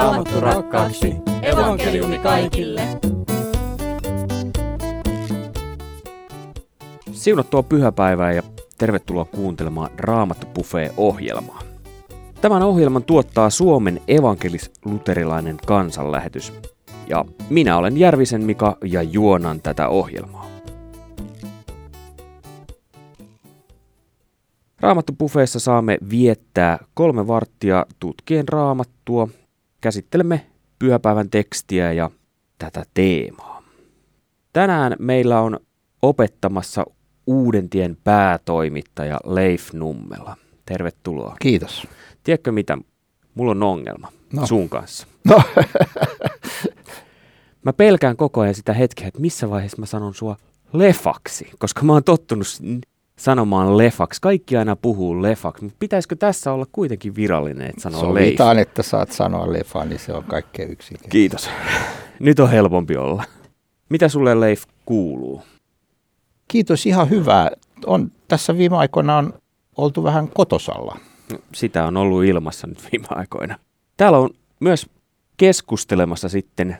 Raamattu rakkaaksi. Evankeliumi kaikille. Siunattua pyhäpäivää ja tervetuloa kuuntelemaan Raamattu Buffet-ohjelmaa. Tämän ohjelman tuottaa Suomen evankelis-luterilainen kansanlähetys. Ja minä olen Järvisen Mika ja juonan tätä ohjelmaa. Raamattu-buffeessa saamme viettää kolme varttia tutkien raamattua. Käsittelemme pyhäpäivän tekstiä ja tätä teemaa. Tänään meillä on opettamassa Uudentien päätoimittaja Leif Nummela. Tervetuloa. Kiitos. Tiedätkö mitä? Mulla on ongelma no. sun kanssa. No. mä pelkään koko ajan sitä hetkeä, että missä vaiheessa mä sanon sua lefaksi, koska mä oon tottunut sanomaan lefaksi. Kaikki aina puhuu lefaksi, mutta pitäisikö tässä olla kuitenkin virallinen, että sanoo Sovitaan, leif? että saat sanoa lefa, niin se on kaikkein yksinkertaisesti. Kiitos. Nyt on helpompi olla. Mitä sulle Leif kuuluu? Kiitos, ihan hyvää. On, tässä viime aikoina on oltu vähän kotosalla. No, sitä on ollut ilmassa nyt viime aikoina. Täällä on myös keskustelemassa sitten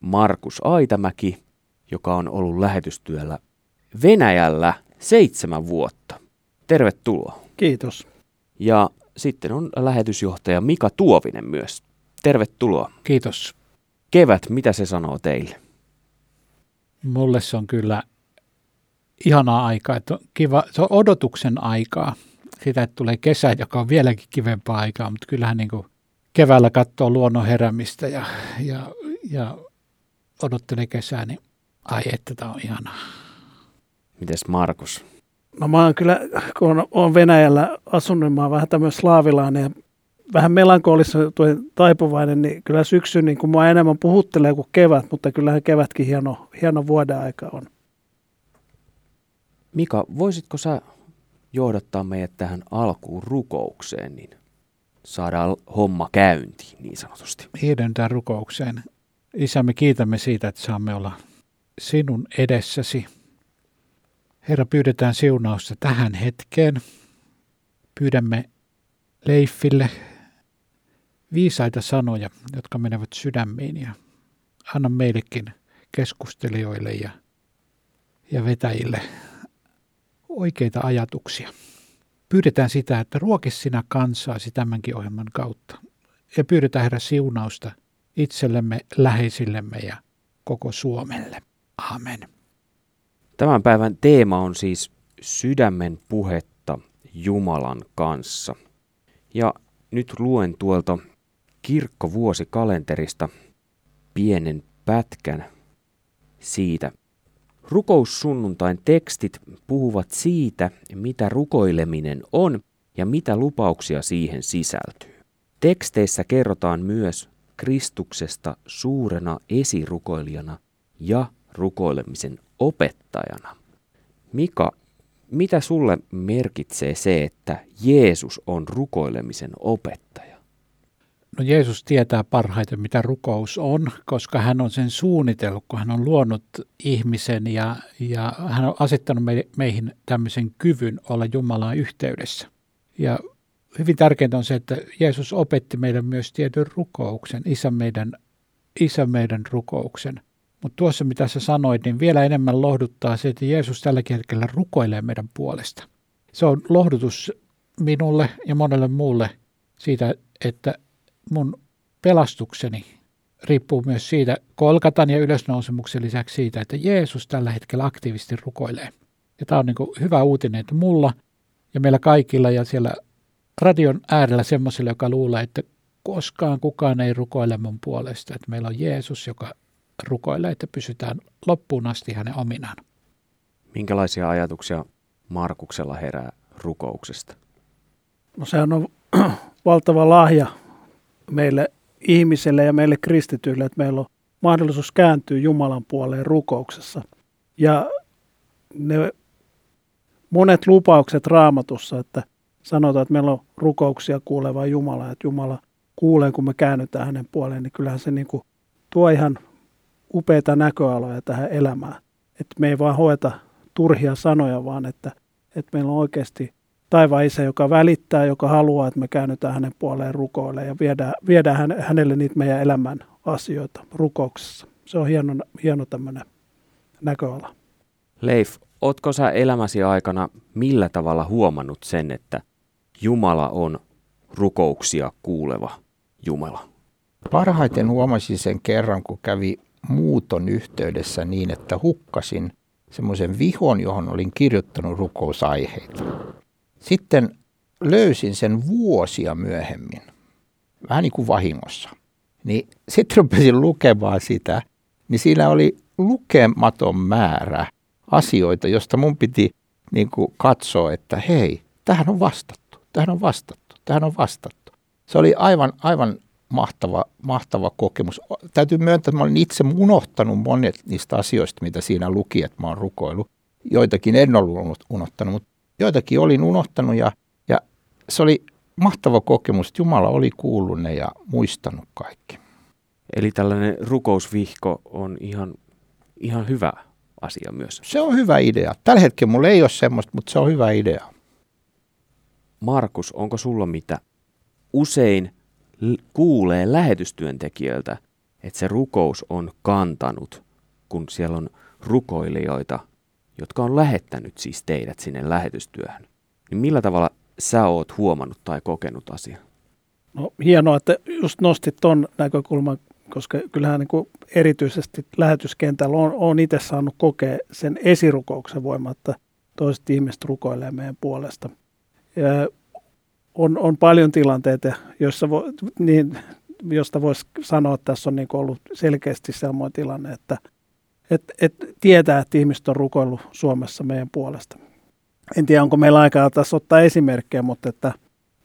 Markus Aitamäki, joka on ollut lähetystyöllä Venäjällä seitsemän vuotta. Tervetuloa. Kiitos. Ja sitten on lähetysjohtaja Mika Tuovinen myös. Tervetuloa. Kiitos. Kevät, mitä se sanoo teille? Mulle se on kyllä ihanaa aikaa. Että on kiva, se on odotuksen aikaa. Sitä, että tulee kesä, joka on vieläkin kivempaa aikaa, mutta kyllähän niin kuin keväällä katsoo luonnon heräämistä ja, ja, ja odottelee kesää, niin ai että tämä on ihanaa. Mites Markus? No mä oon kyllä, kun on Venäjällä asunut, niin mä oon vähän tämmöinen slaavilainen ja vähän melankolissa taipuvainen, niin kyllä syksy niin kuin mua enemmän puhuttelee kuin kevät, mutta kyllähän kevätkin hieno, hieno vuoden aika on. Mika, voisitko sä johdattaa meidät tähän alkuun rukoukseen, niin saadaan homma käyntiin niin sanotusti. Hiidentään rukoukseen. Isä, me kiitämme siitä, että saamme olla sinun edessäsi. Herra, pyydetään siunausta tähän hetkeen. Pyydämme Leifille viisaita sanoja, jotka menevät sydämiin ja anna meillekin keskustelijoille ja, ja vetäjille oikeita ajatuksia. Pyydetään sitä, että ruoki sinä kansaasi tämänkin ohjelman kautta. Ja pyydetään Herra siunausta itsellemme, läheisillemme ja koko Suomelle. Amen. Tämän päivän teema on siis sydämen puhetta Jumalan kanssa. Ja nyt luen tuolta kirkkovuosikalenterista pienen pätkän siitä, Rukoussunnuntain tekstit puhuvat siitä, mitä rukoileminen on ja mitä lupauksia siihen sisältyy. Teksteissä kerrotaan myös Kristuksesta suurena esirukoilijana ja rukoilemisen opettajana. Mika, mitä sulle merkitsee se, että Jeesus on rukoilemisen opettaja? No Jeesus tietää parhaiten, mitä rukous on, koska hän on sen suunnitellut, kun hän on luonut ihmisen ja, ja hän on asettanut me, meihin tämmöisen kyvyn olla Jumalaan yhteydessä. Ja hyvin tärkeintä on se, että Jeesus opetti meille myös tietyn rukouksen, isä meidän, isä meidän rukouksen. Mutta tuossa, mitä sä sanoit, niin vielä enemmän lohduttaa se, että Jeesus tälläkin hetkellä rukoilee meidän puolesta. Se on lohdutus minulle ja monelle muulle siitä, että mun pelastukseni riippuu myös siitä kolkatan ja ylösnousemuksen lisäksi siitä, että Jeesus tällä hetkellä aktiivisesti rukoilee. Ja tämä on niin hyvä uutinen, että mulla ja meillä kaikilla ja siellä radion äärellä semmoiselle, joka luulee, että koskaan kukaan ei rukoile mun puolesta. Että meillä on Jeesus, joka rukoilee, että pysytään loppuun asti hänen ominaan. Minkälaisia ajatuksia Markuksella herää rukouksesta? No sehän on valtava lahja meille ihmiselle ja meille kristityille, että meillä on mahdollisuus kääntyä Jumalan puoleen rukouksessa. Ja ne monet lupaukset raamatussa, että sanotaan, että meillä on rukouksia kuuleva Jumala, että Jumala kuulee, kun me käännytään hänen puoleen, niin kyllähän se niin kuin tuo ihan upeita näköaloja tähän elämään. Että me ei vaan hoeta turhia sanoja, vaan että, että meillä on oikeasti taivaan isä, joka välittää, joka haluaa, että me käännytään hänen puoleen rukoille ja viedään, viedään hänelle niitä meidän elämän asioita rukouksessa. Se on hieno, hieno tämmöinen näköala. Leif, ootko sä elämäsi aikana millä tavalla huomannut sen, että Jumala on rukouksia kuuleva Jumala? Parhaiten huomasin sen kerran, kun kävi muuton yhteydessä niin, että hukkasin semmoisen vihon, johon olin kirjoittanut rukousaiheita. Sitten löysin sen vuosia myöhemmin, vähän niin kuin vahingossa. Niin sitten rupesin lukemaan sitä, niin siinä oli lukematon määrä asioita, josta mun piti niin kuin katsoa, että hei, tähän on vastattu, tähän on vastattu, tähän on vastattu. Se oli aivan, aivan mahtava, mahtava kokemus. Täytyy myöntää, että mä olin itse unohtanut monet niistä asioista, mitä siinä luki, että mä oon rukoillut. Joitakin en ollut unohtanut, mutta joitakin olin unohtanut ja, ja se oli mahtava kokemus, että Jumala oli kuullut ne ja muistanut kaikki. Eli tällainen rukousvihko on ihan, ihan hyvä asia myös. Se on hyvä idea. Tällä hetkellä mulla ei ole semmoista, mutta se on hyvä idea. Markus, onko sulla mitä? Usein kuulee lähetystyöntekijöiltä, että se rukous on kantanut, kun siellä on rukoilijoita, jotka on lähettänyt siis teidät sinne lähetystyöhön. Niin millä tavalla sä oot huomannut tai kokenut asian? No hienoa, että just nostit ton näkökulman, koska kyllähän niin erityisesti lähetyskentällä on, on itse saanut kokea sen esirukouksen voima, että toiset ihmiset rukoilee meidän puolesta. Ja on, on paljon tilanteita, joissa vo, niin, josta voisi sanoa, että tässä on niin ollut selkeästi sellainen tilanne, että et, et tietää, että ihmiset on rukoillut Suomessa meidän puolesta. En tiedä, onko meillä aikaa tässä ottaa esimerkkejä, mutta, että,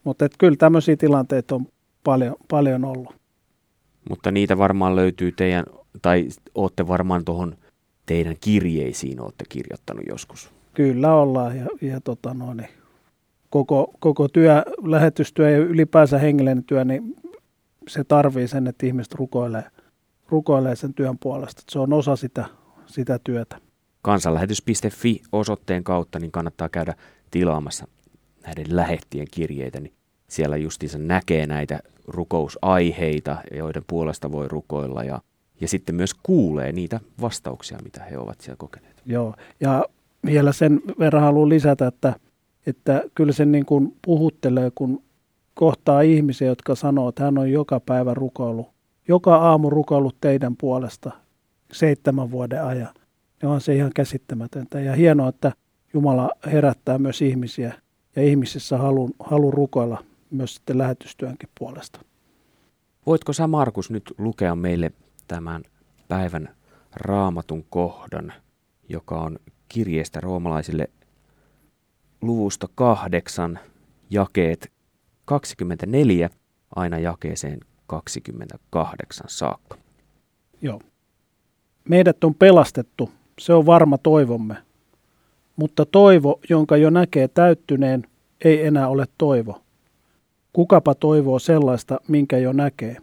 mutta että kyllä tämmöisiä tilanteita on paljon, paljon ollut. Mutta niitä varmaan löytyy teidän, tai olette varmaan tuohon teidän kirjeisiin olette kirjoittanut joskus. Kyllä ollaan ja, ja tota no, niin koko, koko työ, lähetystyö ja ylipäänsä hengellinen työ, niin se tarvii sen, että ihmiset rukoilee, rukoilee sen työn puolesta. Se on osa sitä, sitä työtä. Kansanlähetys.fi osoitteen kautta niin kannattaa käydä tilaamassa näiden lähettien kirjeitä, niin siellä justiinsa näkee näitä rukousaiheita, joiden puolesta voi rukoilla ja, ja sitten myös kuulee niitä vastauksia, mitä he ovat siellä kokeneet. Joo, ja vielä sen verran haluan lisätä, että että kyllä se niin kuin puhuttelee, kun kohtaa ihmisiä, jotka sanoo, että hän on joka päivä rukoillut, joka aamu rukoillut teidän puolesta seitsemän vuoden ajan. Ja on se ihan käsittämätöntä. Ja hienoa, että Jumala herättää myös ihmisiä ja ihmisissä halu, halu rukoilla myös sitten lähetystyönkin puolesta. Voitko sä Markus nyt lukea meille tämän päivän raamatun kohdan, joka on kirjeestä roomalaisille luvusta kahdeksan jakeet 24 aina jakeeseen 28 saakka. Joo. Meidät on pelastettu, se on varma toivomme. Mutta toivo, jonka jo näkee täyttyneen, ei enää ole toivo. Kukapa toivoo sellaista, minkä jo näkee.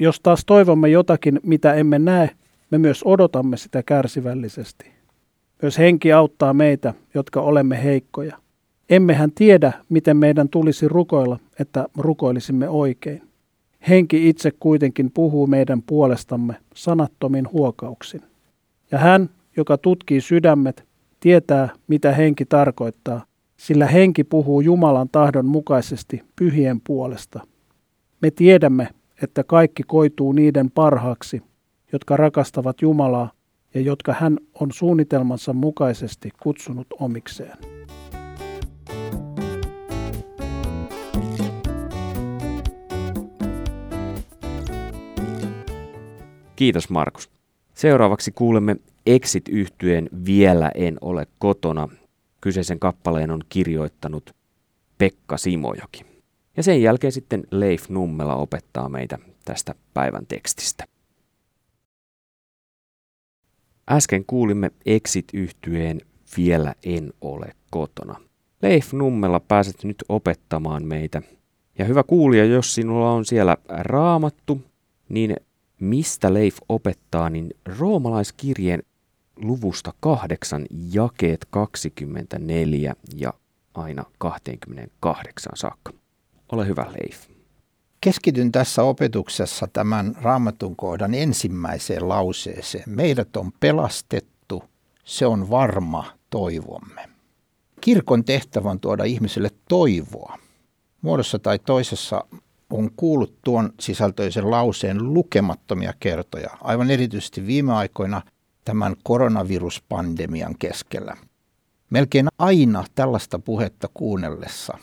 Jos taas toivomme jotakin, mitä emme näe, me myös odotamme sitä kärsivällisesti. Myös henki auttaa meitä, jotka olemme heikkoja. Emmehän tiedä, miten meidän tulisi rukoilla, että rukoilisimme oikein. Henki itse kuitenkin puhuu meidän puolestamme sanattomin huokauksin. Ja hän, joka tutkii sydämet, tietää, mitä henki tarkoittaa, sillä henki puhuu Jumalan tahdon mukaisesti pyhien puolesta. Me tiedämme, että kaikki koituu niiden parhaaksi, jotka rakastavat Jumalaa ja jotka hän on suunnitelmansa mukaisesti kutsunut omikseen. Kiitos Markus. Seuraavaksi kuulemme exit yhtyeen Vielä en ole kotona. Kyseisen kappaleen on kirjoittanut Pekka Simojoki. Ja sen jälkeen sitten Leif Nummela opettaa meitä tästä päivän tekstistä. Äsken kuulimme exit yhtyeen Vielä en ole kotona. Leif Nummela pääset nyt opettamaan meitä. Ja hyvä kuulija, jos sinulla on siellä raamattu, niin mistä Leif opettaa, niin roomalaiskirjeen luvusta kahdeksan jakeet 24 ja aina 28 saakka. Ole hyvä, Leif. Keskityn tässä opetuksessa tämän raamatun kohdan ensimmäiseen lauseeseen. Meidät on pelastettu, se on varma toivomme. Kirkon tehtävä on tuoda ihmiselle toivoa. Muodossa tai toisessa on kuullut tuon sisältöisen lauseen lukemattomia kertoja, aivan erityisesti viime aikoina tämän koronaviruspandemian keskellä. Melkein aina tällaista puhetta kuunnellessa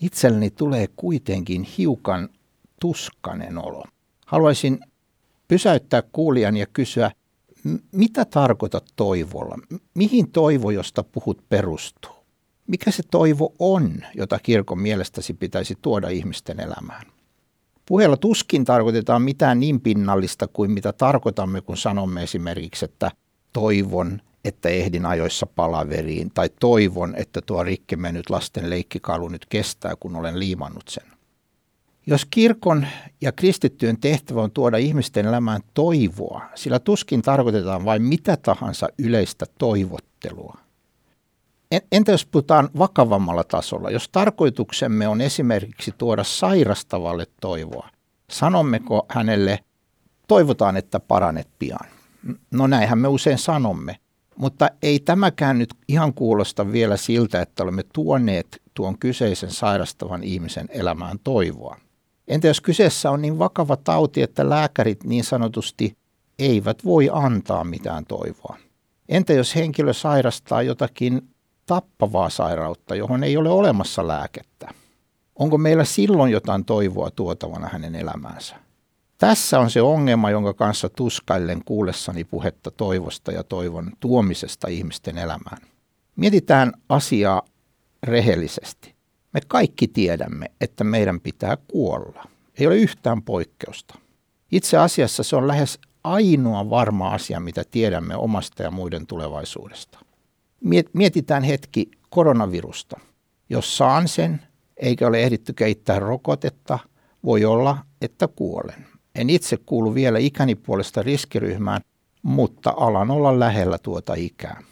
itselleni tulee kuitenkin hiukan tuskanen olo. Haluaisin pysäyttää kuulijan ja kysyä, mitä tarkoitat toivolla? Mihin toivo, josta puhut, perustuu? Mikä se toivo on, jota kirkon mielestäsi pitäisi tuoda ihmisten elämään? Puheella tuskin tarkoitetaan mitään niin pinnallista kuin mitä tarkoitamme, kun sanomme esimerkiksi, että toivon, että ehdin ajoissa palaveriin, tai toivon, että tuo rikki mennyt lasten leikkikalu nyt kestää, kun olen liimannut sen. Jos kirkon ja kristittyön tehtävä on tuoda ihmisten elämään toivoa, sillä tuskin tarkoitetaan vain mitä tahansa yleistä toivottelua. Entä jos puhutaan vakavammalla tasolla? Jos tarkoituksemme on esimerkiksi tuoda sairastavalle toivoa, sanommeko hänelle, toivotaan, että paranet pian? No näinhän me usein sanomme, mutta ei tämäkään nyt ihan kuulosta vielä siltä, että olemme tuoneet tuon kyseisen sairastavan ihmisen elämään toivoa. Entä jos kyseessä on niin vakava tauti, että lääkärit niin sanotusti eivät voi antaa mitään toivoa? Entä jos henkilö sairastaa jotakin tappavaa sairautta, johon ei ole olemassa lääkettä? Onko meillä silloin jotain toivoa tuotavana hänen elämäänsä? Tässä on se ongelma, jonka kanssa tuskaillen kuullessani puhetta toivosta ja toivon tuomisesta ihmisten elämään. Mietitään asiaa rehellisesti. Me kaikki tiedämme, että meidän pitää kuolla. Ei ole yhtään poikkeusta. Itse asiassa se on lähes ainoa varma asia, mitä tiedämme omasta ja muiden tulevaisuudesta. Mietitään hetki koronavirusta. Jos saan sen, eikä ole ehditty keittää rokotetta, voi olla, että kuolen. En itse kuulu vielä ikäni puolesta riskiryhmään, mutta alan olla lähellä tuota ikää.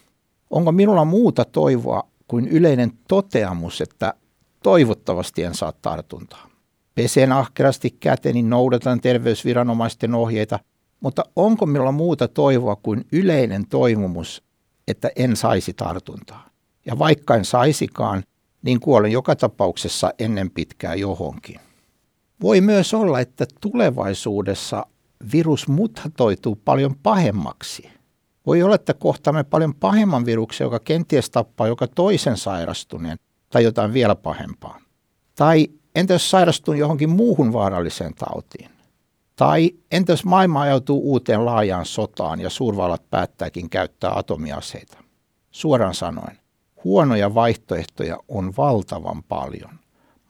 Onko minulla muuta toivoa kuin yleinen toteamus, että toivottavasti en saa tartuntaa? Pesen ahkerasti käteni, noudatan terveysviranomaisten ohjeita, mutta onko minulla muuta toivoa kuin yleinen toivomus, että en saisi tartuntaa? Ja vaikka en saisikaan, niin kuolen joka tapauksessa ennen pitkää johonkin. Voi myös olla, että tulevaisuudessa virus mutatoituu paljon pahemmaksi. Voi olla, että kohtaamme paljon pahemman viruksen, joka kenties tappaa joka toisen sairastuneen tai jotain vielä pahempaa. Tai entä jos sairastun johonkin muuhun vaaralliseen tautiin? Tai entä jos maailma ajautuu uuteen laajaan sotaan ja suurvallat päättääkin käyttää atomiaseita? Suoraan sanoen, huonoja vaihtoehtoja on valtavan paljon,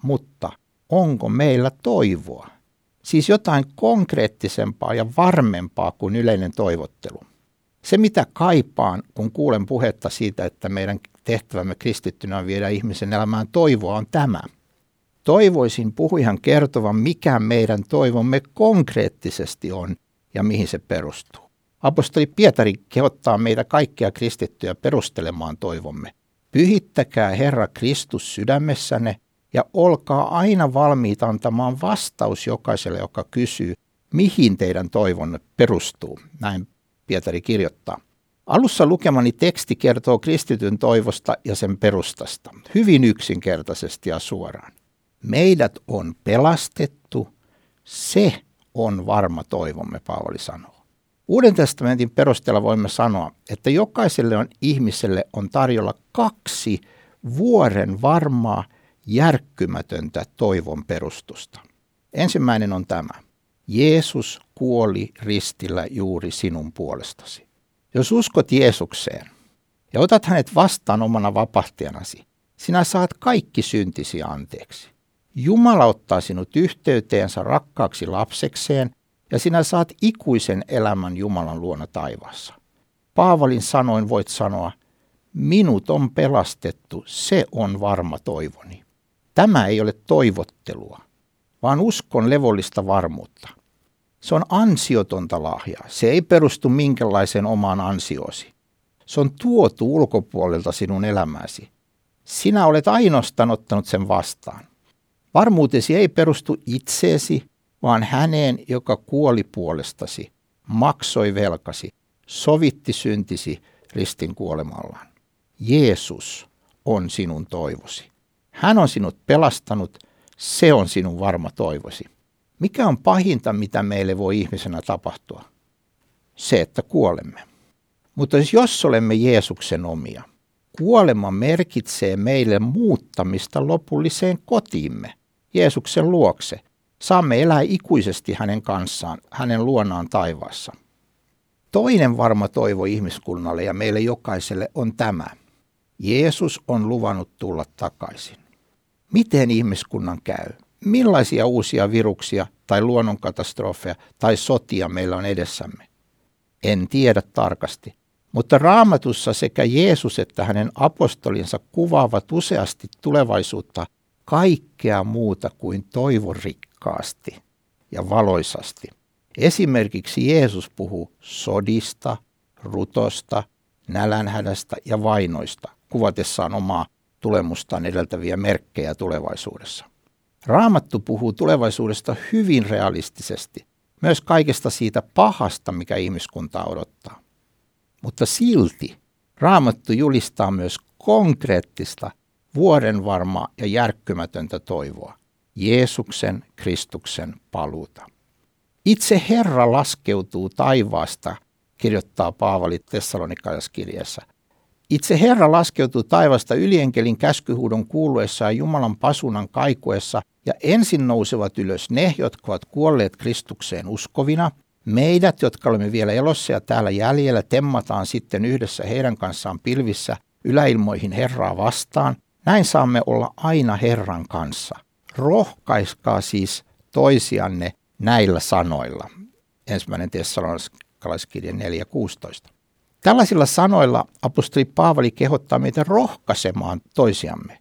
mutta – onko meillä toivoa? Siis jotain konkreettisempaa ja varmempaa kuin yleinen toivottelu. Se, mitä kaipaan, kun kuulen puhetta siitä, että meidän tehtävämme kristittynä on viedä ihmisen elämään toivoa, on tämä. Toivoisin puhujan kertovan, mikä meidän toivomme konkreettisesti on ja mihin se perustuu. Apostoli Pietari kehottaa meitä kaikkia kristittyjä perustelemaan toivomme. Pyhittäkää Herra Kristus sydämessänne ja olkaa aina valmiit antamaan vastaus jokaiselle, joka kysyy, mihin teidän toivonne perustuu. Näin Pietari kirjoittaa. Alussa lukemani teksti kertoo kristityn toivosta ja sen perustasta, hyvin yksinkertaisesti ja suoraan. Meidät on pelastettu, se on varma toivomme, Paavali sanoo. Uuden testamentin perusteella voimme sanoa, että jokaiselle on ihmiselle on tarjolla kaksi vuoren varmaa järkkymätöntä toivon perustusta. Ensimmäinen on tämä. Jeesus kuoli ristillä juuri sinun puolestasi. Jos uskot Jeesukseen ja otat hänet vastaan omana vapahtajanasi, sinä saat kaikki syntisi anteeksi. Jumala ottaa sinut yhteyteensä rakkaaksi lapsekseen ja sinä saat ikuisen elämän Jumalan luona taivaassa. Paavalin sanoin voit sanoa, minut on pelastettu, se on varma toivoni. Tämä ei ole toivottelua, vaan uskon levollista varmuutta. Se on ansiotonta lahjaa. Se ei perustu minkälaiseen omaan ansiosi. Se on tuotu ulkopuolelta sinun elämäsi. Sinä olet ainoastaan ottanut sen vastaan. Varmuutesi ei perustu itseesi, vaan häneen, joka kuoli puolestasi, maksoi velkasi, sovitti syntisi ristin kuolemallaan. Jeesus on sinun toivosi. Hän on sinut pelastanut, se on sinun varma toivosi. Mikä on pahinta, mitä meille voi ihmisenä tapahtua? Se, että kuolemme. Mutta jos olemme Jeesuksen omia, kuolema merkitsee meille muuttamista lopulliseen kotiimme, Jeesuksen luokse. Saamme elää ikuisesti hänen kanssaan, hänen luonaan taivaassa. Toinen varma toivo ihmiskunnalle ja meille jokaiselle on tämä. Jeesus on luvannut tulla takaisin. Miten ihmiskunnan käy? Millaisia uusia viruksia tai luonnonkatastrofeja tai sotia meillä on edessämme? En tiedä tarkasti, mutta raamatussa sekä Jeesus että hänen apostolinsa kuvaavat useasti tulevaisuutta kaikkea muuta kuin toivorikkaasti ja valoisasti. Esimerkiksi Jeesus puhuu sodista, rutosta, nälänhädästä ja vainoista, kuvatessaan omaa tulemustaan edeltäviä merkkejä tulevaisuudessa. Raamattu puhuu tulevaisuudesta hyvin realistisesti, myös kaikesta siitä pahasta, mikä ihmiskuntaa odottaa. Mutta silti Raamattu julistaa myös konkreettista, vuorenvarmaa ja järkkymätöntä toivoa, Jeesuksen Kristuksen paluuta. Itse Herra laskeutuu taivaasta, kirjoittaa Paavali Tessalonikalaiskirjeessä. Itse Herra laskeutuu taivasta ylienkelin käskyhuudon kuuluessa ja Jumalan pasunan kaikuessa, ja ensin nousevat ylös ne, jotka ovat kuolleet Kristukseen uskovina. Meidät, jotka olemme vielä elossa ja täällä jäljellä, temmataan sitten yhdessä heidän kanssaan pilvissä yläilmoihin Herraa vastaan. Näin saamme olla aina Herran kanssa. Rohkaiskaa siis toisianne näillä sanoilla. Ensimmäinen tessalonikalaiskirja 4.16. Tällaisilla sanoilla apostoli Paavali kehottaa meitä rohkaisemaan toisiamme.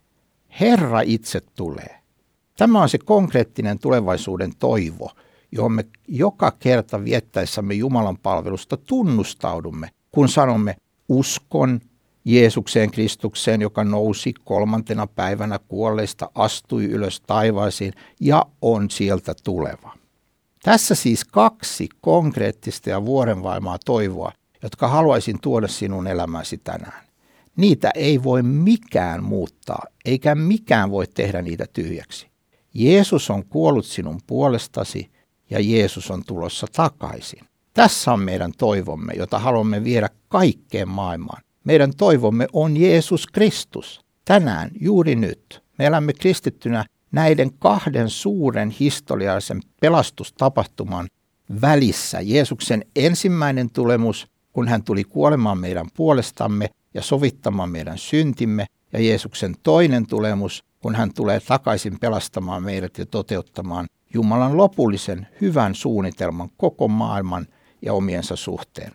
Herra itse tulee. Tämä on se konkreettinen tulevaisuuden toivo, johon me joka kerta viettäessämme Jumalan palvelusta tunnustaudumme, kun sanomme uskon Jeesukseen Kristukseen, joka nousi kolmantena päivänä kuolleista, astui ylös taivaisiin ja on sieltä tuleva. Tässä siis kaksi konkreettista ja vuorenvaimaa toivoa, jotka haluaisin tuoda sinun elämäsi tänään. Niitä ei voi mikään muuttaa, eikä mikään voi tehdä niitä tyhjäksi. Jeesus on kuollut sinun puolestasi ja Jeesus on tulossa takaisin. Tässä on meidän toivomme, jota haluamme viedä kaikkeen maailmaan. Meidän toivomme on Jeesus Kristus. Tänään, juuri nyt, me elämme kristittynä näiden kahden suuren historiallisen pelastustapahtuman välissä. Jeesuksen ensimmäinen tulemus, kun hän tuli kuolemaan meidän puolestamme ja sovittamaan meidän syntimme, ja Jeesuksen toinen tulemus, kun hän tulee takaisin pelastamaan meidät ja toteuttamaan Jumalan lopullisen hyvän suunnitelman koko maailman ja omiensa suhteen.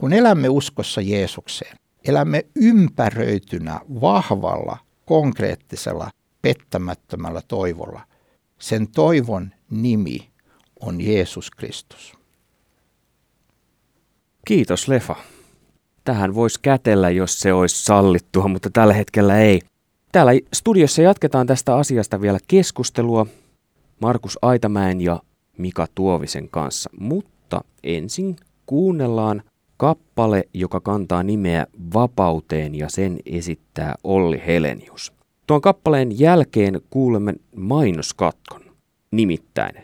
Kun elämme uskossa Jeesukseen, elämme ympäröitynä vahvalla, konkreettisella pettämättömällä toivolla. Sen toivon nimi on Jeesus Kristus. Kiitos Lefa. Tähän voisi kätellä, jos se olisi sallittua, mutta tällä hetkellä ei. Täällä studiossa jatketaan tästä asiasta vielä keskustelua Markus Aitamäen ja Mika Tuovisen kanssa, mutta ensin kuunnellaan kappale, joka kantaa nimeä Vapauteen ja sen esittää Olli Helenius. Tuon kappaleen jälkeen kuulemme mainoskatkon. Nimittäin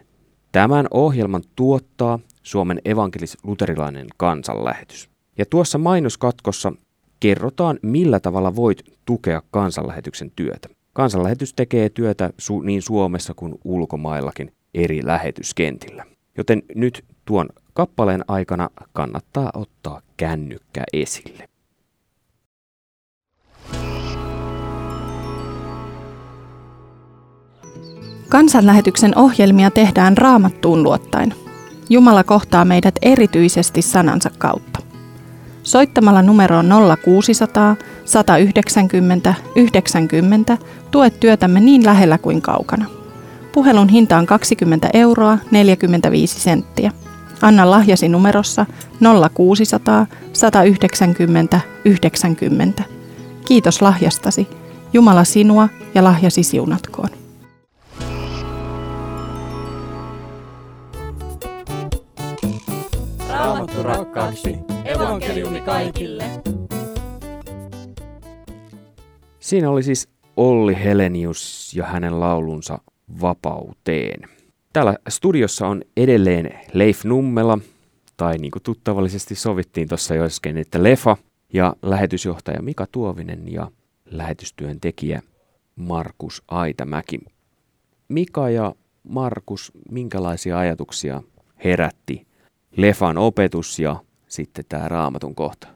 tämän ohjelman tuottaa Suomen evankelis-luterilainen kansanlähetys. Ja tuossa mainoskatkossa kerrotaan, millä tavalla voit tukea kansanlähetyksen työtä. Kansanlähetys tekee työtä su- niin Suomessa kuin ulkomaillakin eri lähetyskentillä. Joten nyt tuon kappaleen aikana kannattaa ottaa kännykkä esille. Kansanlähetyksen ohjelmia tehdään raamattuun luottaen. Jumala kohtaa meidät erityisesti sanansa kautta. Soittamalla numeroon 0600 190 90 tuet työtämme niin lähellä kuin kaukana. Puhelun hinta on 20 euroa 45 senttiä. Anna lahjasi numerossa 0600 190 90. Kiitos lahjastasi Jumala sinua ja lahjasi siunatkoon. Raamattu rakkaaksi. Evankeliumi kaikille. Siinä oli siis Olli Helenius ja hänen laulunsa Vapauteen. Täällä studiossa on edelleen Leif Nummela, tai niin kuin tuttavallisesti sovittiin tuossa jo äsken, että Lefa ja lähetysjohtaja Mika Tuovinen ja lähetystyön tekijä Markus Aitamäki. Mika ja Markus, minkälaisia ajatuksia herätti Lefan opetus ja sitten tämä raamatun kohta?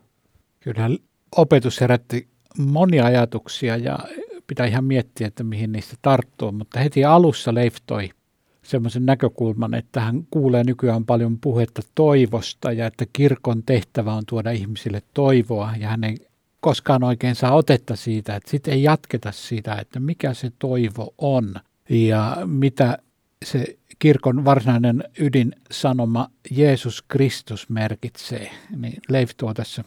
Kyllähän opetus herätti monia ajatuksia ja pitää ihan miettiä, että mihin niistä tarttuu, mutta heti alussa Leif toi semmoisen näkökulman, että hän kuulee nykyään paljon puhetta toivosta ja että kirkon tehtävä on tuoda ihmisille toivoa ja hän ei koskaan oikein saa otetta siitä, että sitten ei jatketa siitä, että mikä se toivo on ja mitä se kirkon varsinainen ydinsanoma Jeesus Kristus merkitsee. Niin Leif tuo tässä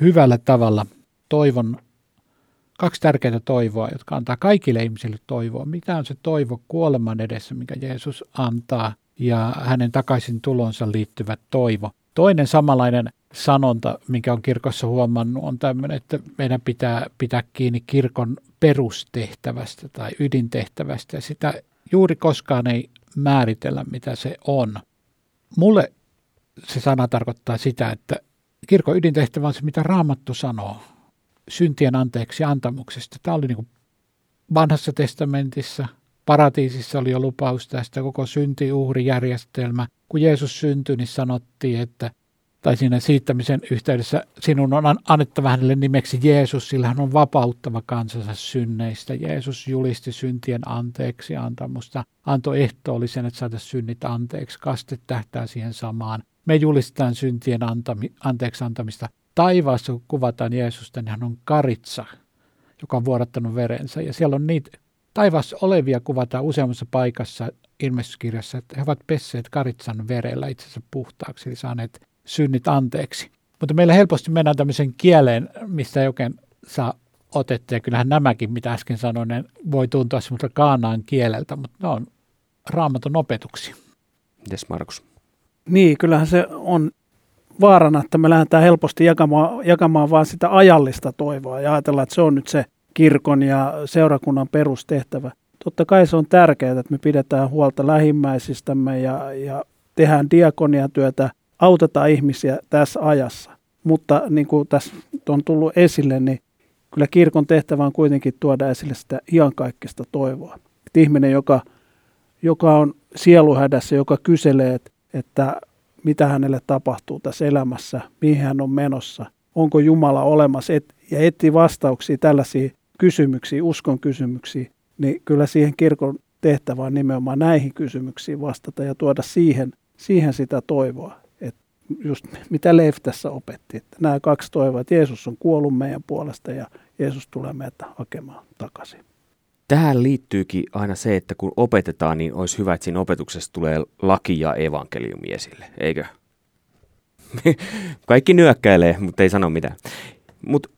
hyvällä tavalla toivon kaksi tärkeää toivoa, jotka antaa kaikille ihmisille toivoa. Mitä on se toivo kuoleman edessä, mikä Jeesus antaa, ja hänen takaisin tulonsa liittyvät toivo. Toinen samanlainen sanonta, mikä on kirkossa huomannut, on tämmöinen, että meidän pitää pitää kiinni kirkon perustehtävästä tai ydintehtävästä, ja sitä juuri koskaan ei määritellä, mitä se on. Mulle se sana tarkoittaa sitä, että kirkon ydintehtävä on se, mitä Raamattu sanoo syntien anteeksi antamuksesta. Tämä oli niin kuin vanhassa testamentissa, paratiisissa oli jo lupaus tästä koko syntiuhrijärjestelmä. Kun Jeesus syntyi, niin sanottiin, että tai siinä siittämisen yhteydessä sinun on annettava hänelle nimeksi Jeesus, sillä hän on vapauttava kansansa synneistä. Jeesus julisti syntien anteeksi antamusta, antoi ehtoollisen, että saada synnit anteeksi. Kaste tähtää siihen samaan. Me julistetaan syntien antami, anteeksi antamista taivaassa, kun kuvataan Jeesusta, niin hän on karitsa, joka on vuodattanut verensä. Ja siellä on niitä taivaassa olevia kuvataan useammassa paikassa ilmestyskirjassa, että he ovat pesseet karitsan verellä itsensä puhtaaksi, eli saaneet synnit anteeksi. Mutta meillä helposti mennään tämmöisen kieleen, mistä ei oikein saa otetta, ja kyllähän nämäkin, mitä äsken sanoin, ne voi tuntua semmoista kaanaan kieleltä, mutta ne on raamatun opetuksia. Mites Markus? Niin, kyllähän se on vaarana, että me lähdetään helposti jakamaan, jakamaan vaan sitä ajallista toivoa ja ajatellaan, että se on nyt se kirkon ja seurakunnan perustehtävä. Totta kai se on tärkeää, että me pidetään huolta lähimmäisistämme ja, ja tehdään diakoniatyötä, autetaan ihmisiä tässä ajassa. Mutta niin kuin tässä on tullut esille, niin kyllä kirkon tehtävä on kuitenkin tuoda esille sitä iankaikkista toivoa. Että ihminen, joka, joka on sieluhädässä, joka kyselee, että, mitä hänelle tapahtuu tässä elämässä, mihin hän on menossa, onko Jumala olemassa et, ja etsii vastauksia tällaisiin kysymyksiin, uskon kysymyksiin, niin kyllä siihen kirkon tehtävä on nimenomaan näihin kysymyksiin vastata ja tuoda siihen, siihen sitä toivoa. Just mitä Leif tässä opetti, että nämä kaksi toivoa, että Jeesus on kuollut meidän puolesta ja Jeesus tulee meitä hakemaan takaisin. Tähän liittyykin aina se, että kun opetetaan, niin olisi hyvä, että siinä opetuksessa tulee laki ja evankeliumi esille, eikö? Kaikki nyökkäilee, mutta ei sano mitään. Mutta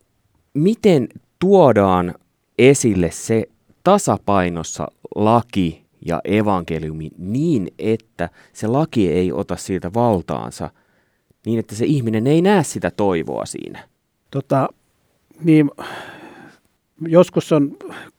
miten tuodaan esille se tasapainossa laki ja evankeliumi niin, että se laki ei ota siitä valtaansa, niin että se ihminen ei näe sitä toivoa siinä? Tota, niin, joskus on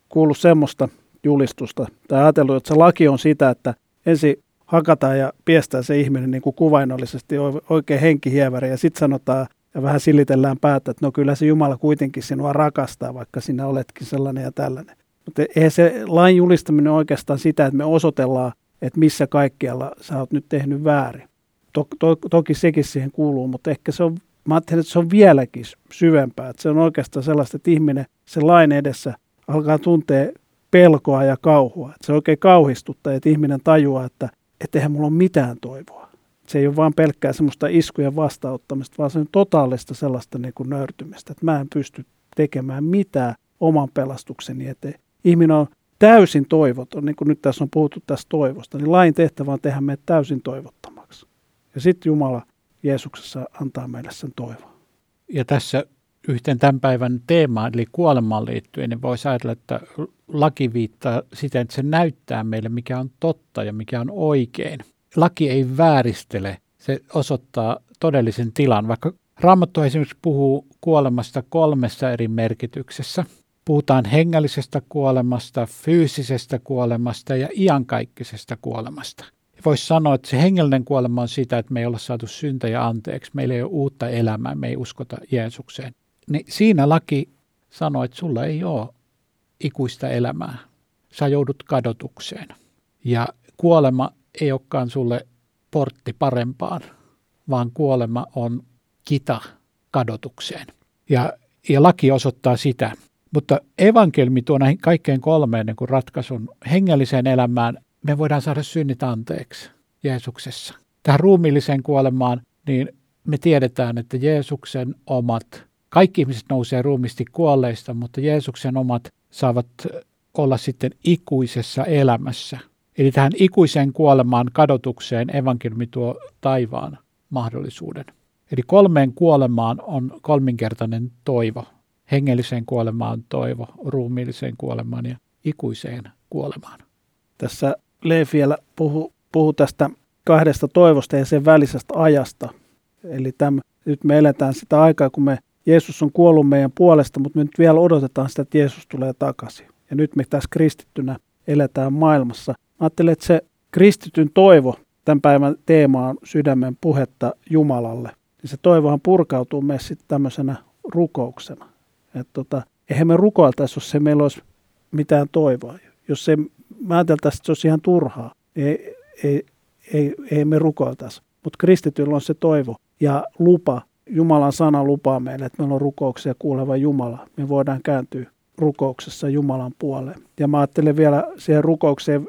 kuullut semmoista julistusta tai ajatellut, että se laki on sitä, että ensin hakataan ja piestää se ihminen niin kuin kuvainnollisesti oikein henkihieväri ja sitten sanotaan ja vähän silitellään päätä, että no kyllä se Jumala kuitenkin sinua rakastaa, vaikka sinä oletkin sellainen ja tällainen. Mutta eihän se lain julistaminen oikeastaan sitä, että me osoitellaan, että missä kaikkialla sä oot nyt tehnyt väärin. To, to, toki sekin siihen kuuluu, mutta ehkä se on, mä ajattelen, että se on vieläkin syvempää. Että se on oikeastaan sellaista, että ihminen sen lain edessä – alkaa tuntea pelkoa ja kauhua. Että se oikein kauhistuttaa, että ihminen tajuaa, että eihän mulla ole mitään toivoa. Se ei ole vain pelkkää semmoista iskujen vastauttamista, vaan se on totaalista sellaista niin kuin nöyrtymistä, että mä en pysty tekemään mitään oman pelastukseni eteen. Ihminen on täysin toivoton, niin kuin nyt tässä on puhuttu tästä toivosta, niin lain tehtävä on tehdä meidät täysin toivottomaksi. Ja sitten Jumala Jeesuksessa antaa meille sen toivon. Ja tässä yhteen tämän päivän teemaan, eli kuolemaan liittyen, niin voisi ajatella, että laki viittaa siten, että se näyttää meille, mikä on totta ja mikä on oikein. Laki ei vääristele, se osoittaa todellisen tilan, vaikka Raamattu esimerkiksi puhuu kuolemasta kolmessa eri merkityksessä. Puhutaan hengellisestä kuolemasta, fyysisestä kuolemasta ja iankaikkisesta kuolemasta. Voisi sanoa, että se hengellinen kuolema on sitä, että me ei olla saatu syntäjä anteeksi, meillä ei ole uutta elämää, me ei uskota Jeesukseen. Niin siinä laki sanoo, että sulla ei ole ikuista elämää. Sä joudut kadotukseen. Ja kuolema ei olekaan sulle portti parempaan, vaan kuolema on kita kadotukseen. Ja, ja laki osoittaa sitä. Mutta evankelmi tuo näihin kaikkeen kolmeen niin kuin ratkaisun hengelliseen elämään. Me voidaan saada synnit anteeksi Jeesuksessa. Tähän ruumiilliseen kuolemaan, niin me tiedetään, että Jeesuksen omat, kaikki ihmiset nousee ruumisti kuolleista, mutta Jeesuksen omat saavat olla sitten ikuisessa elämässä. Eli tähän ikuiseen kuolemaan kadotukseen evankeliumi tuo taivaan mahdollisuuden. Eli kolmeen kuolemaan on kolminkertainen toivo. Hengelliseen kuolemaan toivo, ruumiilliseen kuolemaan ja ikuiseen kuolemaan. Tässä Leefi vielä puhuu puhu tästä kahdesta toivosta ja sen välisestä ajasta. Eli täm, nyt me eletään sitä aikaa, kun me Jeesus on kuollut meidän puolesta, mutta me nyt vielä odotetaan sitä, että Jeesus tulee takaisin. Ja nyt me tässä kristittynä eletään maailmassa. Mä ajattelen, että se kristityn toivo, tämän päivän teema on sydämen puhetta Jumalalle niin se toivohan purkautuu meissä sitten tämmöisenä rukouksena. Että tota, eihän me rukoiltaisi, jos se meillä olisi mitään toivoa. Jos se, mä ajateltaisiin, että se olisi ihan turhaa, ei, ei, ei, ei me rukoiltaisi. Mutta kristityllä on se toivo ja lupa. Jumalan sana lupaa meille, että meillä on rukouksia kuuleva Jumala. Me voidaan kääntyä rukouksessa Jumalan puoleen. Ja mä ajattelen vielä siihen rukoukseen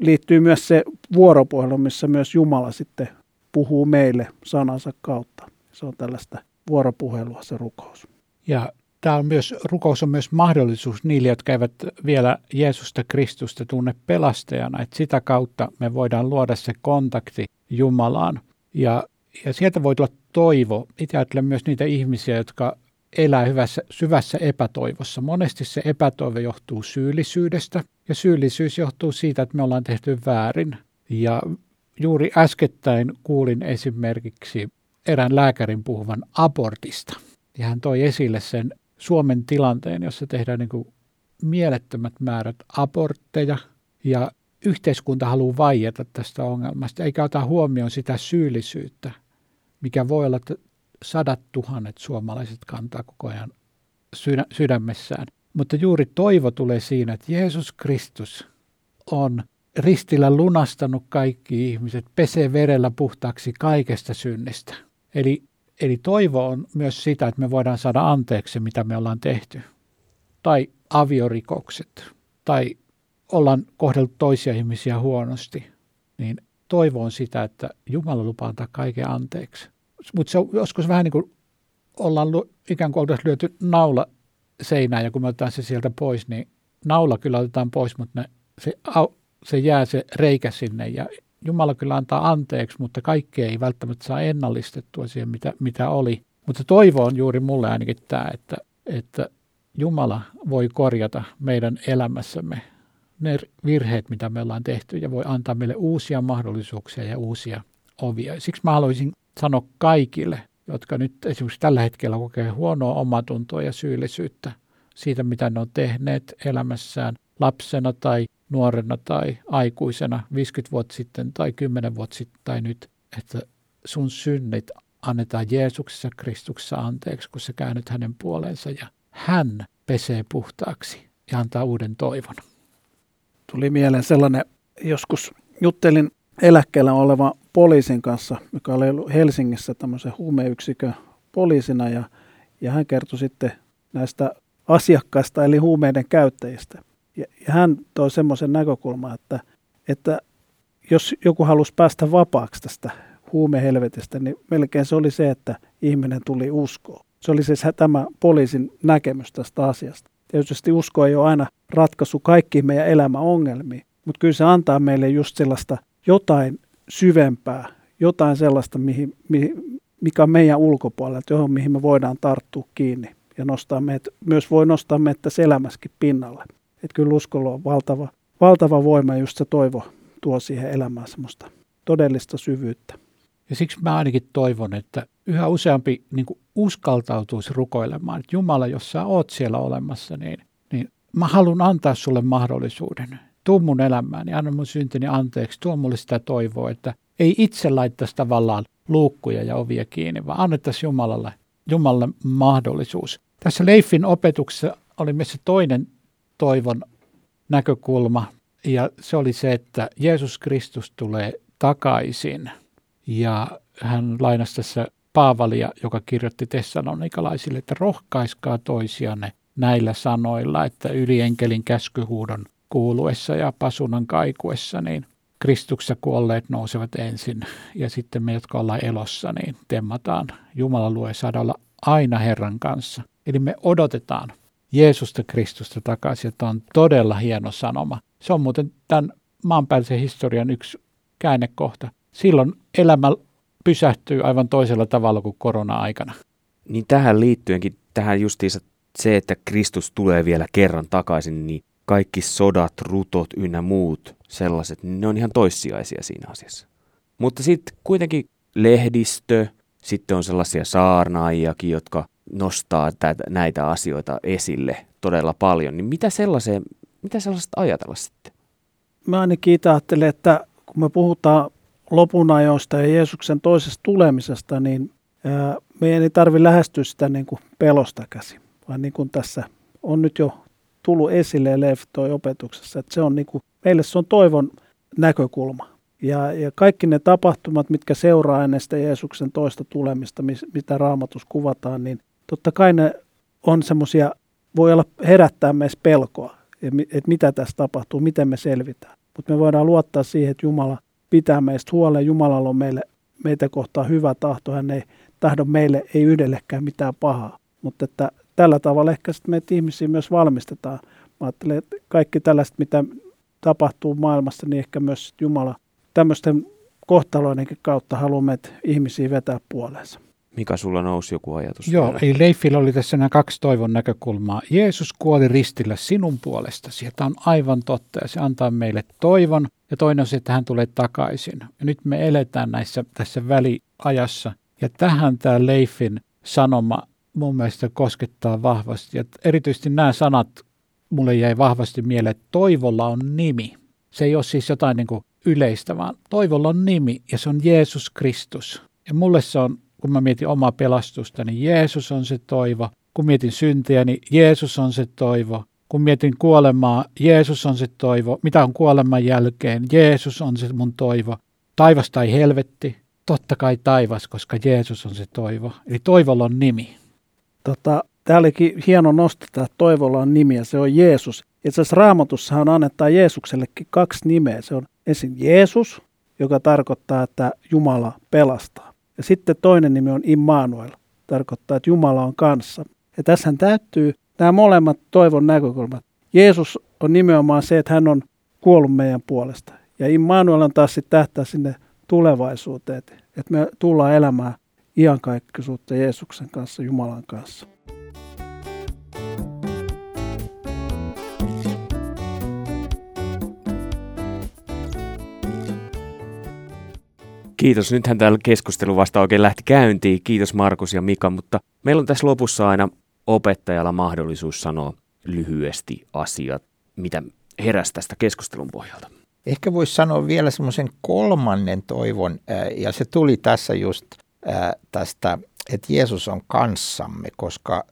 liittyy myös se vuoropuhelu, missä myös Jumala sitten puhuu meille sanansa kautta. Se on tällaista vuoropuhelua se rukous. Ja tämä on myös, rukous on myös mahdollisuus niille, jotka eivät vielä Jeesusta Kristusta tunne pelastajana. Että sitä kautta me voidaan luoda se kontakti Jumalaan. Ja, ja sieltä voi tulla toivo. Itse ajattelen myös niitä ihmisiä, jotka elää hyvässä, syvässä epätoivossa. Monesti se epätoivo johtuu syyllisyydestä ja syyllisyys johtuu siitä, että me ollaan tehty väärin. Ja juuri äskettäin kuulin esimerkiksi erään lääkärin puhuvan abortista. Ja hän toi esille sen Suomen tilanteen, jossa tehdään niin kuin mielettömät määrät abortteja ja yhteiskunta haluaa vaieta tästä ongelmasta, eikä ota huomioon sitä syyllisyyttä, mikä voi olla, että sadat tuhannet suomalaiset kantaa koko ajan sydämessään. Mutta juuri toivo tulee siinä, että Jeesus Kristus on ristillä lunastanut kaikki ihmiset, pesee verellä puhtaaksi kaikesta synnistä. Eli, eli toivo on myös sitä, että me voidaan saada anteeksi, mitä me ollaan tehty. Tai aviorikokset, tai ollaan kohdeltu toisia ihmisiä huonosti. Niin toivo on sitä, että Jumala lupaa antaa kaiken anteeksi. Mutta se on joskus vähän niin kuin ollaan ikään kuin oltaisiin lyöty naula seinään, ja kun me otetaan se sieltä pois, niin naula kyllä otetaan pois, mutta ne, se se jää se reikä sinne ja Jumala kyllä antaa anteeksi, mutta kaikkea ei välttämättä saa ennallistettua siihen, mitä, mitä oli. Mutta toivo on juuri mulle ainakin tämä, että, että Jumala voi korjata meidän elämässämme ne virheet, mitä me ollaan tehty, ja voi antaa meille uusia mahdollisuuksia ja uusia ovia. Siksi mä haluaisin sanoa kaikille, jotka nyt esimerkiksi tällä hetkellä kokee huonoa omatuntoa ja syyllisyyttä siitä, mitä ne on tehneet elämässään lapsena tai nuorena tai aikuisena 50 vuotta sitten tai 10 vuotta sitten tai nyt, että sun synnit annetaan Jeesuksessa Kristuksessa anteeksi, kun sä käännyt hänen puoleensa ja hän pesee puhtaaksi ja antaa uuden toivon. Tuli mieleen sellainen, joskus juttelin eläkkeellä oleva poliisin kanssa, joka oli ollut Helsingissä tämmöisen huumeyksikön poliisina ja, ja hän kertoi sitten näistä asiakkaista eli huumeiden käyttäjistä. Ja, hän toi semmoisen näkökulman, että, että jos joku halusi päästä vapaaksi tästä huumehelvetistä, niin melkein se oli se, että ihminen tuli uskoon. Se oli siis tämä poliisin näkemys tästä asiasta. Tietysti usko ei ole aina ratkaisu kaikkiin meidän elämäongelmiin, mutta kyllä se antaa meille just sellaista jotain syvempää, jotain sellaista, mihin, mihin, mikä on meidän ulkopuolella, johon mihin me voidaan tarttua kiinni ja nostaa meitä, myös voi nostaa meitä elämässäkin pinnalle. Että kyllä uskolla on valtava, valtava voima just se toivo tuo siihen elämään semmoista todellista syvyyttä. Ja siksi mä ainakin toivon, että yhä useampi niin uskaltautuisi rukoilemaan, että Jumala, jos sä oot siellä olemassa, niin, niin mä haluan antaa sulle mahdollisuuden. Tuu mun elämään ja anna mun syntini anteeksi. Tuo mulle sitä toivoa, että ei itse laittaisi tavallaan luukkuja ja ovia kiinni, vaan annettaisiin Jumalalle, Jumalalle mahdollisuus. Tässä Leifin opetuksessa oli myös se toinen toivon näkökulma, ja se oli se, että Jeesus Kristus tulee takaisin. Ja hän lainasi tässä Paavalia, joka kirjoitti Tessalonikalaisille, että rohkaiskaa toisianne näillä sanoilla, että ylienkelin käskyhuudon kuuluessa ja pasunan kaikuessa, niin Kristuksessa kuolleet nousevat ensin ja sitten me, jotka ollaan elossa, niin temmataan Jumalan luo saada olla aina Herran kanssa. Eli me odotetaan Jeesusta Kristusta takaisin, että on todella hieno sanoma. Se on muuten tämän maanpäällisen historian yksi käännekohta. Silloin elämä pysähtyy aivan toisella tavalla kuin korona-aikana. Niin tähän liittyenkin, tähän justiinsa se, että Kristus tulee vielä kerran takaisin, niin kaikki sodat, rutot ynnä muut sellaiset, niin ne on ihan toissijaisia siinä asiassa. Mutta sitten kuitenkin lehdistö, sitten on sellaisia saarnaajiakin, jotka nostaa tätä, näitä asioita esille todella paljon. Niin mitä, sellaiseen, mitä sellaista ajatella sitten? Mä ainakin ajattelen, että kun me puhutaan lopunajoista ja Jeesuksen toisesta tulemisesta, niin meidän ei tarvitse lähestyä sitä niin kuin pelosta käsin, vaan niin kuin tässä on nyt jo tullut esille Leif toi opetuksessa, että se on niin kuin, meille se on toivon näkökulma. Ja, ja kaikki ne tapahtumat, mitkä seuraa ennen sitä Jeesuksen toista tulemista, mitä raamatus kuvataan, niin totta kai ne on semmoisia, voi olla herättää meissä pelkoa, että mitä tässä tapahtuu, miten me selvitään. Mutta me voidaan luottaa siihen, että Jumala pitää meistä huolen, Jumalalla on meille, meitä kohtaan hyvä tahto, hän ei tahdo meille, ei yhdellekään mitään pahaa. Mutta että tällä tavalla ehkä sitten meitä ihmisiä myös valmistetaan. Mä ajattelen, että kaikki tällaista, mitä tapahtuu maailmassa, niin ehkä myös Jumala tämmöisten kohtaloidenkin kautta haluaa meitä ihmisiä vetää puoleensa. Mikä sulla nousi joku ajatus? Joo, vielä? eli Leifillä oli tässä nämä kaksi toivon näkökulmaa. Jeesus kuoli ristillä sinun puolestasi, ja tämä on aivan totta, ja se antaa meille toivon, ja toinen on se, että hän tulee takaisin. Ja nyt me eletään näissä, tässä väliajassa, ja tähän tämä Leifin sanoma mun mielestä koskettaa vahvasti. Ja erityisesti nämä sanat mulle jäi vahvasti mieleen, että toivolla on nimi. Se ei ole siis jotain niin kuin yleistä, vaan toivolla on nimi ja se on Jeesus Kristus. Ja mulle se on, kun mä mietin omaa pelastusta, niin Jeesus on se toivo. Kun mietin syntiä, niin Jeesus on se toivo. Kun mietin kuolemaa, Jeesus on se toivo. Mitä on kuoleman jälkeen? Jeesus on se mun toivo. Taivas tai helvetti? Totta kai taivas, koska Jeesus on se toivo. Eli toivolla on nimi. Tota, Tämä olikin hieno nosto, että toivolla on nimiä, se on Jeesus. Itse asiassa raamatussahan annetaan Jeesuksellekin kaksi nimeä. Se on ensin Jeesus, joka tarkoittaa, että Jumala pelastaa. Ja sitten toinen nimi on Immanuel, tarkoittaa, että Jumala on kanssa. Ja tässä täyttyy nämä molemmat toivon näkökulmat. Jeesus on nimenomaan se, että hän on kuollut meidän puolesta. Ja Immanuel on taas sitten tähtää sinne tulevaisuuteen, että me tullaan elämään iankaikkisuutta Jeesuksen kanssa, Jumalan kanssa. Kiitos. Nythän täällä keskustelu vasta oikein lähti käyntiin. Kiitos Markus ja Mika, mutta meillä on tässä lopussa aina opettajalla mahdollisuus sanoa lyhyesti asiat, mitä heräsi tästä keskustelun pohjalta. Ehkä voisi sanoa vielä semmoisen kolmannen toivon, ja se tuli tässä just tästä, että Jeesus on kanssamme, koska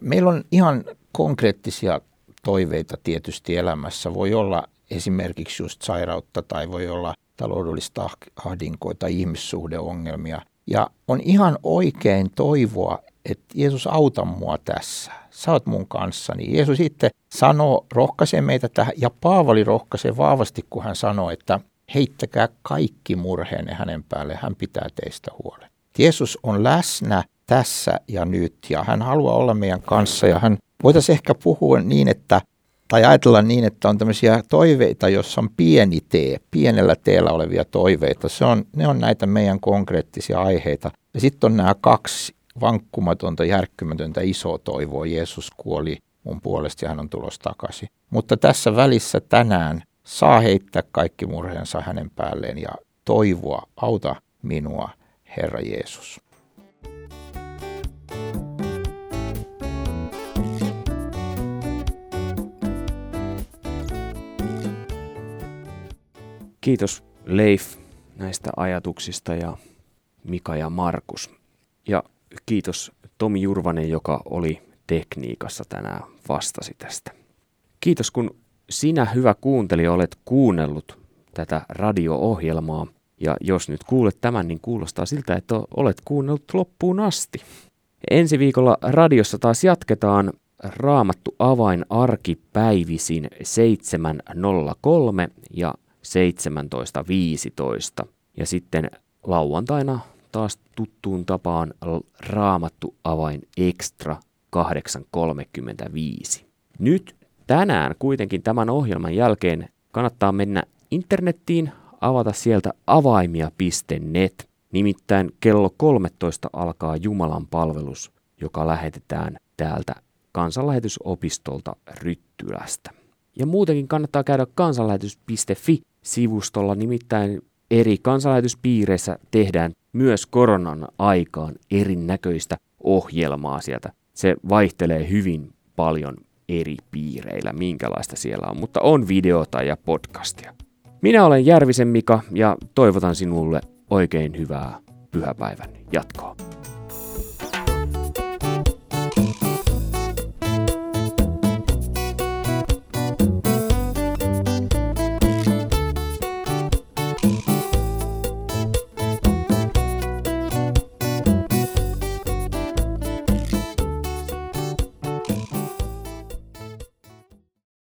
meillä on ihan konkreettisia toiveita tietysti elämässä. Voi olla esimerkiksi just sairautta tai voi olla taloudellista ahdinkoa tai ihmissuhdeongelmia. Ja on ihan oikein toivoa, että Jeesus auta mua tässä. Sä oot mun kanssani. Jeesus sitten sanoo, rohkaisee meitä tähän, ja Paavali rohkaisee vahvasti, kun hän sanoo, että heittäkää kaikki murheenne hänen päälle, hän pitää teistä huolen. Jeesus on läsnä tässä ja nyt, ja hän haluaa olla meidän kanssa, ja hän voitaisiin ehkä puhua niin, että tai ajatella niin, että on tämmöisiä toiveita, jossa on pieni tee, pienellä teellä olevia toiveita. Se on, ne on näitä meidän konkreettisia aiheita. Ja sitten on nämä kaksi vankkumatonta, järkkymätöntä isoa toivoa. Jeesus kuoli mun puolesta ja hän on tulossa takaisin. Mutta tässä välissä tänään saa heittää kaikki murheensa hänen päälleen ja toivoa, auta minua, Herra Jeesus. Kiitos Leif näistä ajatuksista ja Mika ja Markus. Ja kiitos Tomi Jurvanen, joka oli tekniikassa tänään vastasi tästä. Kiitos kun sinä hyvä kuuntelija olet kuunnellut tätä radio-ohjelmaa. Ja jos nyt kuulet tämän, niin kuulostaa siltä, että olet kuunnellut loppuun asti. Ensi viikolla radiossa taas jatketaan Raamattu avain arkipäivisin 7.03 ja 17.15. Ja sitten lauantaina taas tuttuun tapaan Raamattu avain extra 8.35. Nyt tänään kuitenkin tämän ohjelman jälkeen kannattaa mennä internettiin, avata sieltä avaimia.net. Nimittäin kello 13 alkaa Jumalan palvelus, joka lähetetään täältä kansanlähetysopistolta Ryttylästä. Ja muutenkin kannattaa käydä kansanlähetys.fi-sivustolla, nimittäin eri kansanlähetyspiireissä tehdään myös koronan aikaan erinäköistä ohjelmaa sieltä. Se vaihtelee hyvin paljon eri piireillä, minkälaista siellä on, mutta on videota ja podcastia. Minä olen Järvisen Mika ja toivotan sinulle oikein hyvää pyhäpäivän jatkoa.